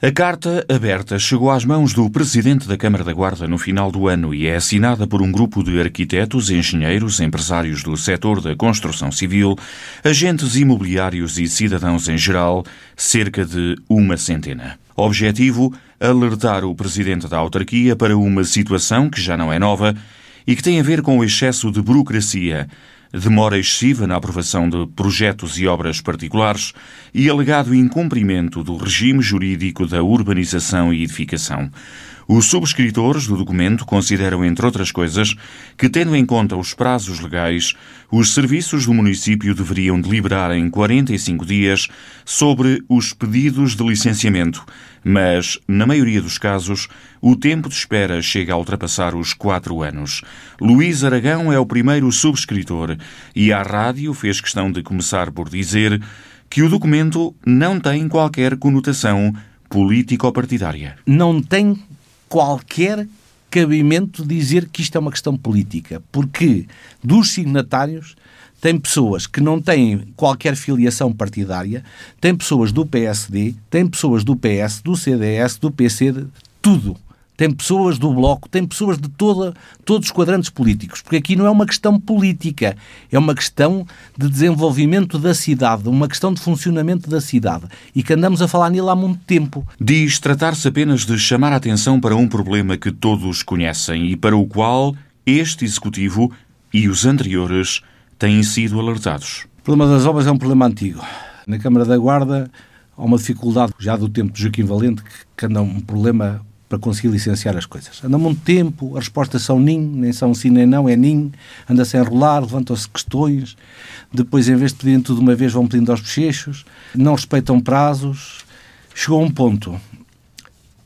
A carta aberta chegou às mãos do presidente da Câmara da Guarda no final do ano e é assinada por um grupo de arquitetos, engenheiros, empresários do setor da construção civil, agentes imobiliários e cidadãos em geral, cerca de uma centena. Objetivo: alertar o presidente da autarquia para uma situação que já não é nova e que tem a ver com o excesso de burocracia demora excessiva na aprovação de projetos e obras particulares e alegado incumprimento do regime jurídico da urbanização e edificação. Os subscritores do documento consideram, entre outras coisas, que, tendo em conta os prazos legais, os serviços do município deveriam deliberar em 45 dias sobre os pedidos de licenciamento, mas, na maioria dos casos, o tempo de espera chega a ultrapassar os quatro anos. Luís Aragão é o primeiro subscritor e a rádio fez questão de começar por dizer que o documento não tem qualquer conotação político-partidária. Não tem qualquer cabimento dizer que isto é uma questão política, porque dos signatários tem pessoas que não têm qualquer filiação partidária, tem pessoas do PSD, tem pessoas do PS, do CDS, do PC, tudo tem pessoas do Bloco, tem pessoas de toda, todos os quadrantes políticos, porque aqui não é uma questão política, é uma questão de desenvolvimento da cidade, uma questão de funcionamento da cidade e que andamos a falar nele há muito tempo. Diz tratar-se apenas de chamar a atenção para um problema que todos conhecem e para o qual este Executivo e os anteriores têm sido alertados. O problema das obras é um problema antigo. Na Câmara da Guarda há uma dificuldade já do tempo de Joaquim Valente, que anda um problema para conseguir licenciar as coisas. Anda muito tempo, as respostas são nin, nem são sim nem não, é nin, anda-se a enrolar, levantam-se questões, depois em vez de pedirem tudo uma vez vão pedindo aos bochechos, não respeitam prazos. Chegou a um ponto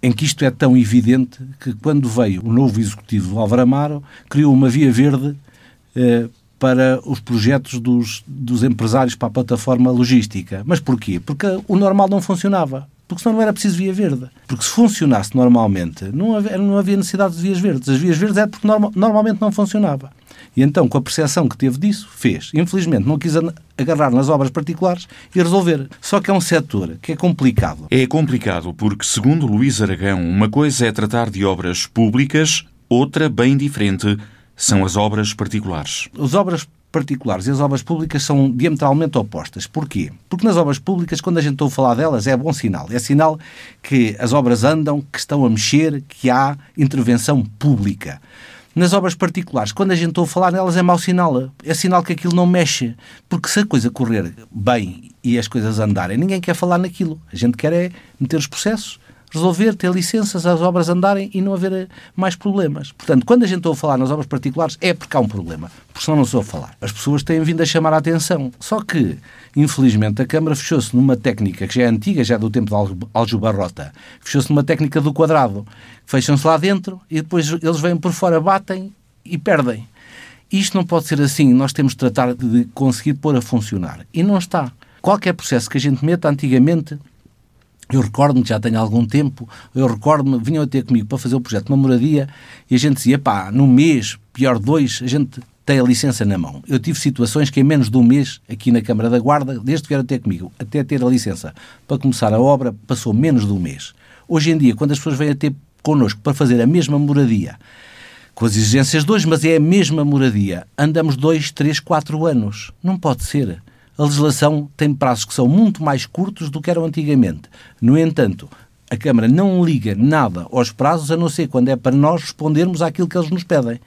em que isto é tão evidente que quando veio o novo executivo Álvaro Amaro, criou uma via verde eh, para os projetos dos, dos empresários para a plataforma logística. Mas porquê? Porque o normal não funcionava porque senão não era preciso via verde. Porque se funcionasse normalmente, não havia, não havia necessidade de vias verdes. As vias verdes é porque norma, normalmente não funcionava. E então, com a percepção que teve disso, fez. Infelizmente, não quis agarrar nas obras particulares e resolver. Só que é um setor que é complicado. É complicado porque, segundo Luís Aragão, uma coisa é tratar de obras públicas, outra, bem diferente, são as obras particulares. As obras particulares e as obras públicas são diametralmente opostas. Porquê? Porque nas obras públicas, quando a gente ouve falar delas, é bom sinal. É sinal que as obras andam, que estão a mexer, que há intervenção pública. Nas obras particulares, quando a gente ouve falar nelas, é mau sinal. É sinal que aquilo não mexe. Porque se a coisa correr bem e as coisas andarem, ninguém quer falar naquilo. A gente quer é meter os processos, resolver, ter licenças, as obras andarem e não haver mais problemas. Portanto, quando a gente ouve falar nas obras particulares, é porque há um problema, porque senão não se ouve falar. As pessoas têm vindo a chamar a atenção. Só que, infelizmente, a Câmara fechou-se numa técnica que já é antiga, já é do tempo de Aljubarrota, fechou-se numa técnica do quadrado. Fecham-se lá dentro e depois eles vêm por fora, batem e perdem. Isto não pode ser assim. Nós temos de tratar de conseguir pôr a funcionar. E não está. Qualquer processo que a gente meta antigamente eu recordo-me, já tenho algum tempo, eu recordo-me, vinham a ter comigo para fazer o projeto de uma moradia e a gente dizia, pá, no mês, pior dois, a gente tem a licença na mão. Eu tive situações que em menos de um mês, aqui na Câmara da Guarda, desde que vieram ter comigo, até ter a licença para começar a obra, passou menos de um mês. Hoje em dia, quando as pessoas vêm a ter connosco para fazer a mesma moradia, com as exigências de hoje, mas é a mesma moradia, andamos dois, três, quatro anos. Não pode ser a legislação tem prazos que são muito mais curtos do que eram antigamente. No entanto, a Câmara não liga nada aos prazos, a não ser quando é para nós respondermos àquilo que eles nos pedem.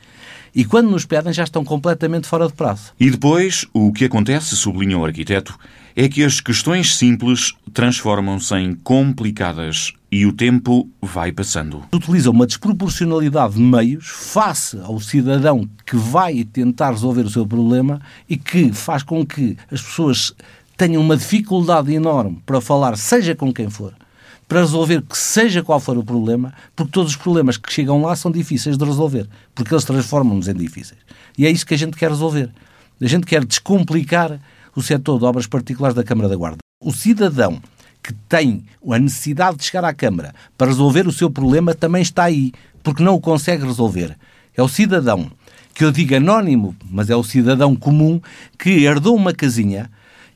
E quando nos pedem, já estão completamente fora de prazo. E depois, o que acontece, sublinha o arquiteto, é que as questões simples transformam-se em complicadas e o tempo vai passando. Utiliza uma desproporcionalidade de meios face ao cidadão que vai tentar resolver o seu problema e que faz com que as pessoas tenham uma dificuldade enorme para falar, seja com quem for, para resolver que seja qual for o problema, porque todos os problemas que chegam lá são difíceis de resolver, porque eles transformam-nos em difíceis. E é isso que a gente quer resolver. A gente quer descomplicar o setor de obras particulares da Câmara da Guarda. O cidadão que tem a necessidade de chegar à Câmara para resolver o seu problema também está aí, porque não o consegue resolver. É o cidadão, que eu digo anónimo, mas é o cidadão comum, que herdou uma casinha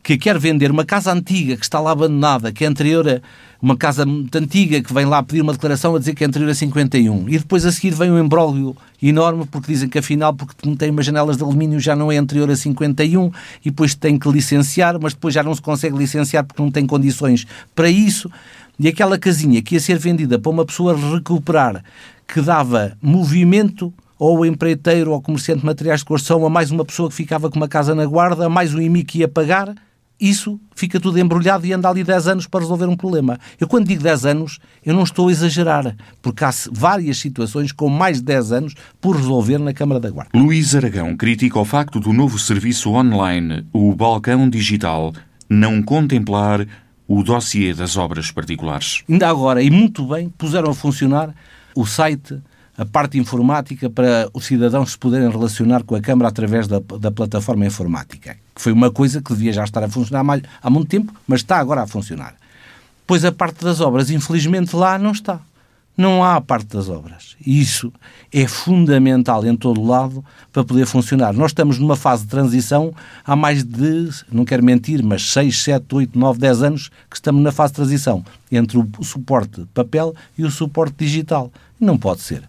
que quer vender uma casa antiga que está lá abandonada, que é anterior a uma casa muito antiga, que vem lá pedir uma declaração a dizer que é anterior a 51. E depois a seguir vem um embrólio enorme, porque dizem que afinal, porque tem umas janelas de alumínio, já não é anterior a 51, e depois tem que licenciar, mas depois já não se consegue licenciar porque não tem condições para isso. E aquela casinha que ia ser vendida para uma pessoa recuperar, que dava movimento ou o empreiteiro ou comerciante de materiais de construção, a mais uma pessoa que ficava com uma casa na guarda, a mais um IMI que ia pagar, isso fica tudo embrulhado e anda ali 10 anos para resolver um problema. Eu, quando digo 10 anos, eu não estou a exagerar, porque há várias situações com mais de 10 anos por resolver na Câmara da Guarda. Luís Aragão critica o facto do novo serviço online, o Balcão Digital, não contemplar o dossiê das obras particulares. Ainda agora, e muito bem, puseram a funcionar o site a parte informática para os cidadãos se poderem relacionar com a Câmara através da, da plataforma informática, que foi uma coisa que devia já estar a funcionar há muito tempo, mas está agora a funcionar. Pois a parte das obras, infelizmente, lá não está. Não há a parte das obras. E isso é fundamental em todo o lado para poder funcionar. Nós estamos numa fase de transição há mais de, não quero mentir, mas 6, 7, 8, 9, 10 anos que estamos na fase de transição entre o suporte papel e o suporte digital. Não pode ser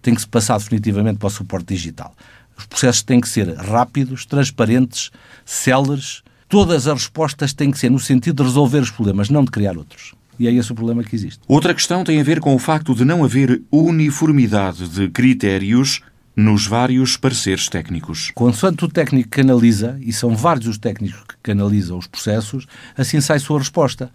tem que se passar definitivamente para o suporte digital. Os processos têm que ser rápidos, transparentes, céleres. Todas as respostas têm que ser no sentido de resolver os problemas, não de criar outros. E é esse o problema que existe. Outra questão tem a ver com o facto de não haver uniformidade de critérios nos vários pareceres técnicos. Consoante o técnico que analisa, e são vários os técnicos que canalizam os processos, assim sai sua resposta.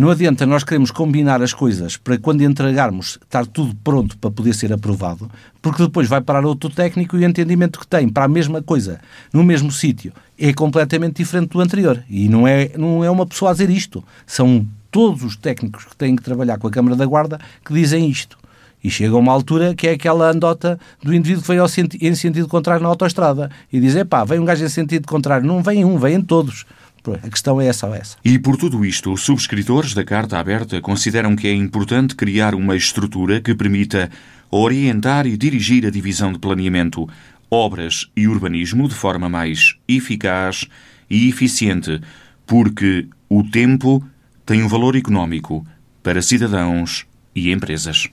Não adianta nós queremos combinar as coisas para quando entregarmos estar tudo pronto para poder ser aprovado, porque depois vai parar outro técnico e o entendimento que tem para a mesma coisa no mesmo sítio é completamente diferente do anterior. E não é, não é uma pessoa a dizer isto. São todos os técnicos que têm que trabalhar com a Câmara da Guarda que dizem isto. E chega uma altura que é aquela andota do indivíduo que veio em sentido contrário na autoestrada e diz: pá, vem um gajo em sentido contrário. Não vem um, vêm todos. A questão é essa ou essa. E por tudo isto, os subscritores da Carta Aberta consideram que é importante criar uma estrutura que permita orientar e dirigir a divisão de planeamento, obras e urbanismo de forma mais eficaz e eficiente, porque o tempo tem um valor económico para cidadãos e empresas.